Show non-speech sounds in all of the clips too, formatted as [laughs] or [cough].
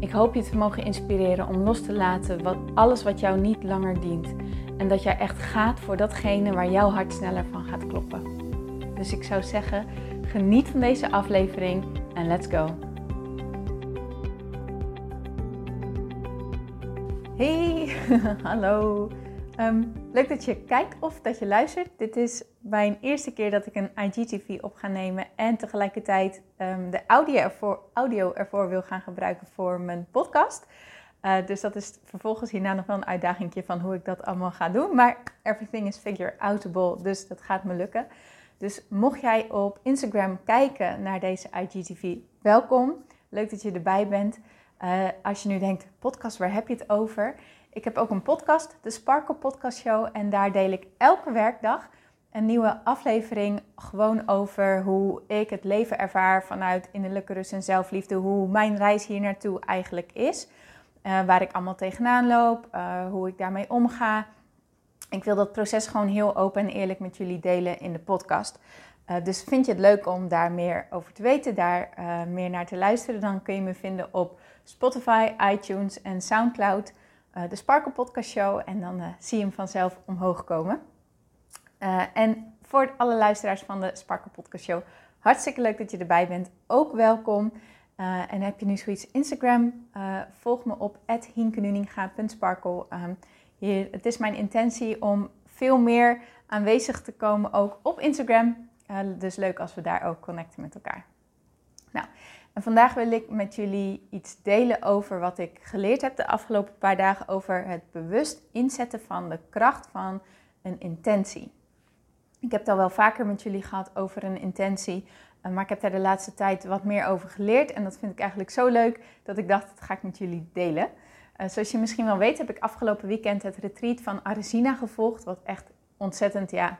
Ik hoop je te mogen inspireren om los te laten wat, alles wat jou niet langer dient. En dat jij echt gaat voor datgene waar jouw hart sneller van gaat kloppen. Dus ik zou zeggen, geniet van deze aflevering en let's go. Hey, [laughs] hallo. Ehm, leuk dat je kijkt of dat je luistert. Dit is mijn eerste keer dat ik een IGTV op ga nemen en tegelijkertijd um, de audio ervoor, audio wil gaan gebruiken voor mijn podcast. Uh, dus dat is vervolgens hierna nog wel een uitdaging van hoe ik dat allemaal ga doen. Maar everything is figure outable, dus dat gaat me lukken. Dus mocht jij op Instagram kijken naar deze IGTV, welkom. Leuk dat je erbij bent. Uh, als je nu denkt, podcast, waar heb je het over? Ik heb ook een podcast, de Sparkle Podcast Show. En daar deel ik elke werkdag een nieuwe aflevering gewoon over hoe ik het leven ervaar vanuit innerlijke rust en zelfliefde. Hoe mijn reis hier naartoe eigenlijk is. Uh, waar ik allemaal tegenaan loop, uh, hoe ik daarmee omga. Ik wil dat proces gewoon heel open en eerlijk met jullie delen in de podcast. Uh, dus vind je het leuk om daar meer over te weten, daar meer naar te luisteren, dan kun je me vinden op Spotify, iTunes en SoundCloud. De Sparkle Podcast Show. En dan zie je hem vanzelf omhoog komen. Uh, en voor alle luisteraars van de Sparkle Podcast Show, hartstikke leuk dat je erbij bent. Ook welkom. En heb je nu zoiets Instagram, volg me op hinkenuninga.sparkle. Um, hier, het is mijn intentie om veel meer aanwezig te komen, ook op Instagram. dus leuk als we daar ook connecten met elkaar. Nou, vandaag wil ik met jullie iets delen over wat ik geleerd heb de afgelopen paar dagen over het bewust inzetten van de kracht van een intentie. Ik heb het al wel vaker met jullie gehad over een intentie. Eh, maar ik heb daar de laatste tijd wat meer over geleerd. En dat vind ik eigenlijk zo leuk dat ik dacht, dat ga ik met jullie delen. Uh, zoals je misschien wel weet, heb ik afgelopen weekend het retreat van Aresina gevolgd. Wat echt ontzettend, ja,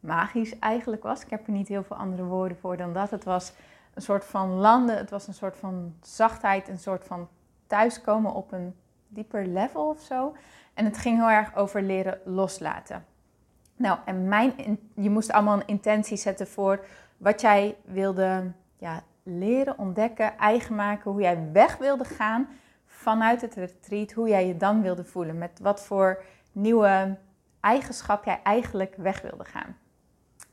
magisch eigenlijk was. Ik heb er niet heel veel andere woorden voor dan dat. Het was een soort van landen. Het was een soort van zachtheid. Een soort van thuiskomen op een dieper level of zo. En het ging heel erg over leren loslaten. Nou, en mijn, je moest allemaal een intentie zetten voor wat jij wilde ja, leren, ontdekken, eigen maken, hoe jij weg wilde gaan vanuit het retreat, hoe jij je dan wilde voelen, met wat voor nieuwe eigenschap jij eigenlijk weg wilde gaan.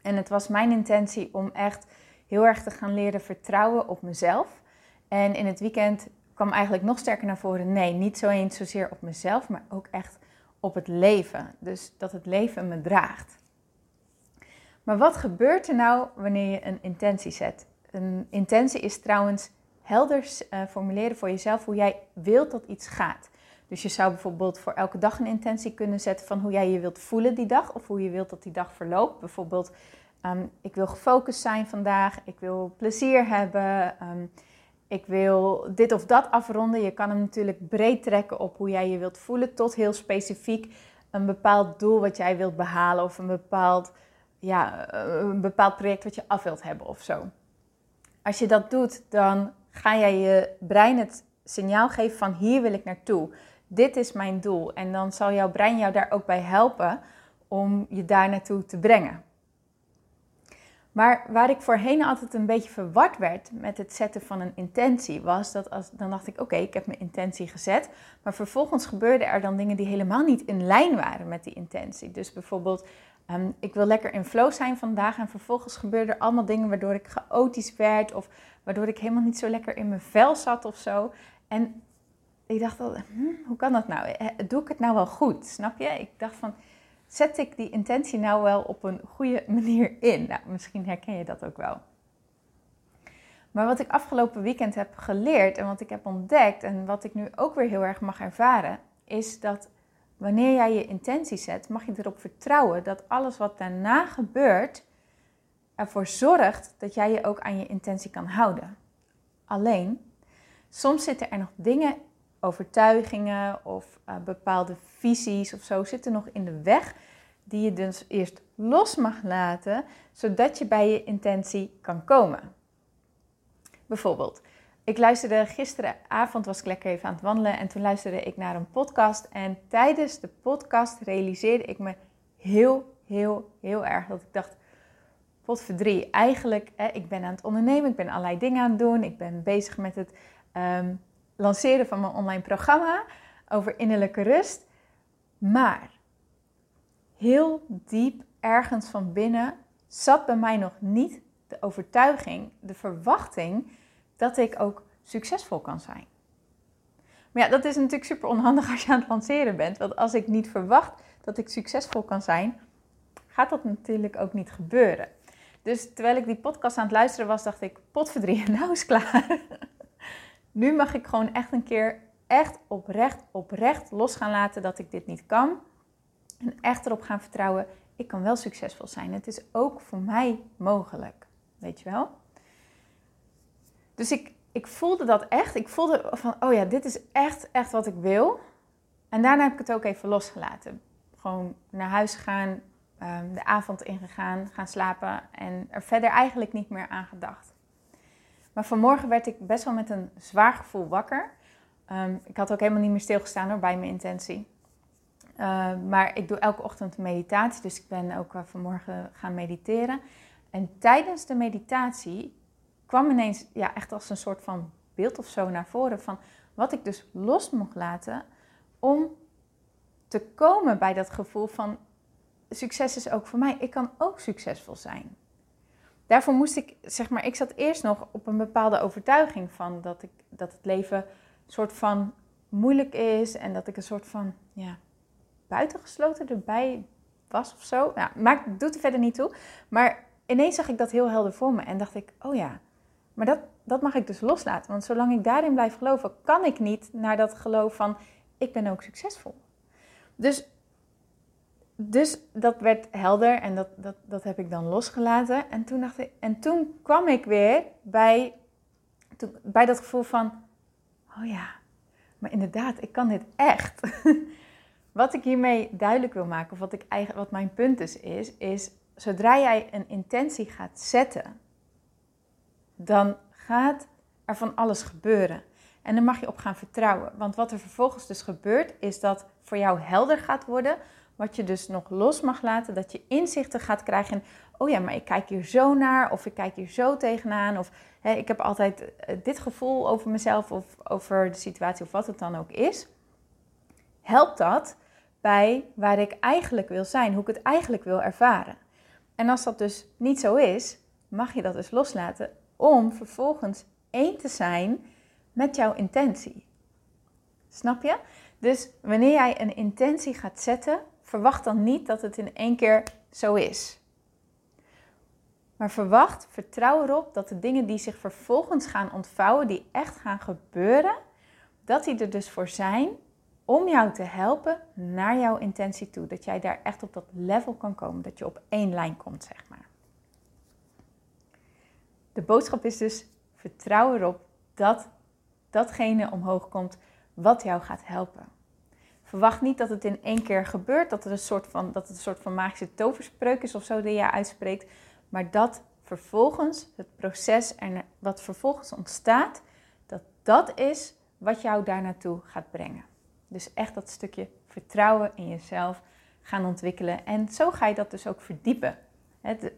En het was mijn intentie om echt heel erg te gaan leren vertrouwen op mezelf. En in het weekend kwam eigenlijk nog sterker naar voren, nee, niet zo eens zozeer op mezelf, maar ook echt op het leven. Dus dat het leven me draagt. Maar wat gebeurt er nou wanneer je een intentie zet? Een intentie is trouwens helder uh, formuleren voor jezelf hoe jij wilt dat iets gaat. Dus je zou bijvoorbeeld voor elke dag een intentie kunnen zetten van hoe jij je wilt voelen die dag of hoe je wilt dat die dag verloopt. Bijvoorbeeld, um, ik wil gefocust zijn vandaag, ik wil plezier hebben, um, ik wil dit of dat afronden. Je kan hem natuurlijk breed trekken op hoe jij je wilt voelen, tot heel specifiek een bepaald doel wat jij wilt behalen of een bepaald, ja, een bepaald project wat je af wilt hebben of zo. Als je dat doet, dan ga jij je brein het signaal geven van hier wil ik naartoe. Dit is mijn doel. En dan zal jouw brein jou daar ook bij helpen om je daar naartoe te brengen. Maar waar ik voorheen altijd een beetje verward werd met het zetten van een intentie, was dat als, dan dacht ik: oké, ik heb mijn intentie gezet. Maar vervolgens gebeurden er dan dingen die helemaal niet in lijn waren met die intentie. Dus bijvoorbeeld, um, ik wil lekker in flow zijn vandaag. En vervolgens gebeurden er allemaal dingen waardoor ik chaotisch werd. Of waardoor ik helemaal niet zo lekker in mijn vel zat of zo. En ik dacht al, hm, hoe kan dat nou? Eh, doe ik het nou wel goed? Snap je? Ik dacht van zet ik die intentie nou wel op een goede manier in? Nou, misschien herken je dat ook wel. Maar wat ik afgelopen weekend heb geleerd en wat ik heb ontdekt en wat ik nu ook weer heel erg mag ervaren, is dat wanneer jij je intentie zet, mag je erop vertrouwen dat alles wat daarna gebeurt ervoor zorgt dat jij je ook aan je intentie kan houden. Alleen, soms zitten er nog dingen overtuigingen of uh, bepaalde visies of zo zitten nog in de weg die je dus eerst los mag laten, zodat je bij je intentie kan komen. Bijvoorbeeld, ik luisterde gisteravond, was ik lekker even aan het wandelen en toen luisterde ik naar een podcast. En tijdens de podcast realiseerde ik me heel, heel, heel erg dat ik dacht, potverdrie, eigenlijk, hè, ik ben aan het ondernemen, ik ben allerlei dingen aan het doen, ik ben bezig met het ehm, lanceren van mijn online programma over innerlijke rust. Maar heel diep ergens van binnen zat bij mij nog niet de overtuiging, de verwachting dat ik ook succesvol kan zijn. Maar ja, dat is natuurlijk super onhandig als je aan het lanceren bent. Want als ik niet verwacht dat ik succesvol kan zijn, gaat dat natuurlijk ook niet gebeuren. Dus terwijl ik die podcast aan het luisteren was, dacht ik, potverdrie, [laughs] nou is klaar. Nu mag ik gewoon echt een keer echt oprecht, oprecht los gaan laten dat ik dit niet kan. En echt erop gaan vertrouwen, ik kan wel succesvol zijn. Het is ook voor mij mogelijk. Weet je wel? Dus ik, ik voelde dat echt. Ik voelde van, oh ja, dit is echt, echt wat ik wil. En daarna heb ik het ook even losgelaten. Gewoon naar huis gegaan, ehm, de avond ingegaan, gaan slapen en er verder eigenlijk niet meer aan gedacht. Maar vanmorgen werd ik best wel met een zwaar gevoel wakker. Ehm, ik had ook helemaal niet meer stilgestaan hoor, bij mijn intentie. Ehm, maar ik doe elke ochtend meditatie, dus ik ben ook uh, vanmorgen gaan mediteren. En tijdens de meditatie kwam ineens ja, echt als een soort van beeld of zo naar voren van wat ik dus los mocht laten om te komen bij dat gevoel van succes is ook voor mij. Ik kan ook succesvol zijn. Daarvoor moest ik, zeg maar, ik zat eerst nog op een bepaalde overtuiging van dat, ik, dat het leven een soort van moeilijk is en dat ik een soort van, ja, buitengesloten erbij was of zo. Nou, maakt, doet er verder niet toe. Maar ineens zag ik dat heel helder voor me en dacht ik, oh ja, maar dat, dat mag ik dus loslaten. Want zolang ik daarin blijf geloven, kan ik niet naar dat geloof van ik ben ook succesvol. Dus, dus dat werd helder en dat, dat, dat heb ik dan losgelaten. En toen, dacht ik, en toen kwam ik weer bij, bij dat gevoel van, oh ja, maar inderdaad, ik kan dit echt. [laughs] wat ik hiermee duidelijk wil maken, of wat, ik eigenlijk, wat mijn punt dus is, is zodra jij een intentie gaat zetten dan gaat er van alles gebeuren. En dan mag je op gaan vertrouwen. Want wat er vervolgens dus gebeurt, is dat voor jou helder gaat worden. Wat je dus nog los mag laten, dat je inzichten gaat krijgen. En, oh ja, maar ik kijk hier zo naar, of ik kijk hier zo tegenaan. Of hè, ik heb altijd eh, dit gevoel over mezelf, of over de situatie, of wat het dan ook is. Helpt dat bij waar ik eigenlijk wil zijn, hoe ik het eigenlijk wil ervaren. En als dat dus niet zo is, mag je dat dus loslaten om vervolgens één te zijn met jouw intentie. Snap je? Dus wanneer jij een intentie gaat zetten, verwacht dan niet dat het in één keer zo is. Maar verwacht, vertrouw erop dat de dingen die zich vervolgens gaan ontvouwen, die echt gaan gebeuren, dat die er dus voor zijn om jou te helpen naar jouw intentie toe. Dat jij daar echt op dat level kan komen, dat je op één lijn komt, zeg maar. De boodschap is dus: vertrouw erop dat datgene omhoog komt wat jou gaat helpen. Verwacht niet dat het in één keer gebeurt, dat het een soort van, dat het een soort van magische toverspreuk is of zo die je uitspreekt, maar dat vervolgens het proces en wat vervolgens ontstaat, dat dat is wat jou daar naartoe gaat brengen. Dus echt dat stukje vertrouwen in jezelf gaan ontwikkelen. En zo ga je dat dus ook verdiepen.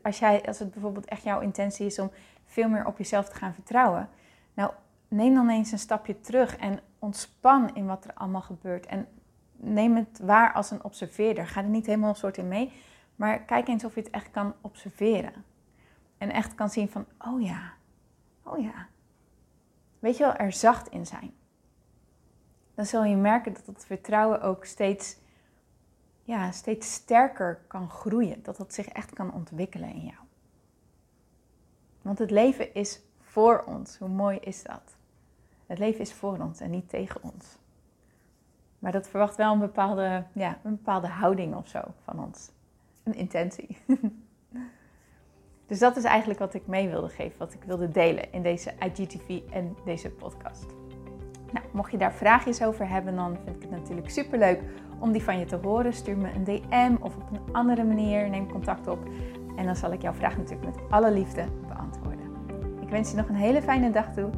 Als, jij, als het bijvoorbeeld echt jouw intentie is om veel meer op jezelf te gaan vertrouwen. Nou, neem dan eens een stapje terug en ontspan in wat er allemaal gebeurt. En neem het waar als een observeerder. Ga er niet helemaal een soort in mee, maar kijk eens of je het echt kan observeren. En echt kan zien van, oh ja, oh ja. Weet je wel, er zacht in zijn. Dan zul je merken dat het vertrouwen ook steeds, ja, steeds sterker kan groeien. Dat het zich echt kan ontwikkelen in jou. Want het leven is voor ons. Hoe mooi is dat? Het leven is voor ons en niet tegen ons. Maar dat verwacht wel een bepaalde, ja, een bepaalde houding of zo van ons. Een intentie. [laughs] dus dat is eigenlijk wat ik mee wilde geven, wat ik wilde delen in deze IGTV en deze podcast. Nou, mocht je daar vraagjes over hebben, dan vind ik het natuurlijk super leuk om die van je te horen. Stuur me een DM of op een andere manier. Neem contact op. En dan zal ik jouw vraag natuurlijk met alle liefde beantwoorden. Ik wens je nog een hele fijne dag toe.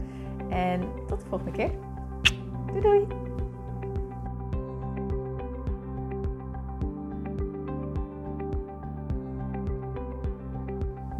En tot de volgende keer. Doei doei!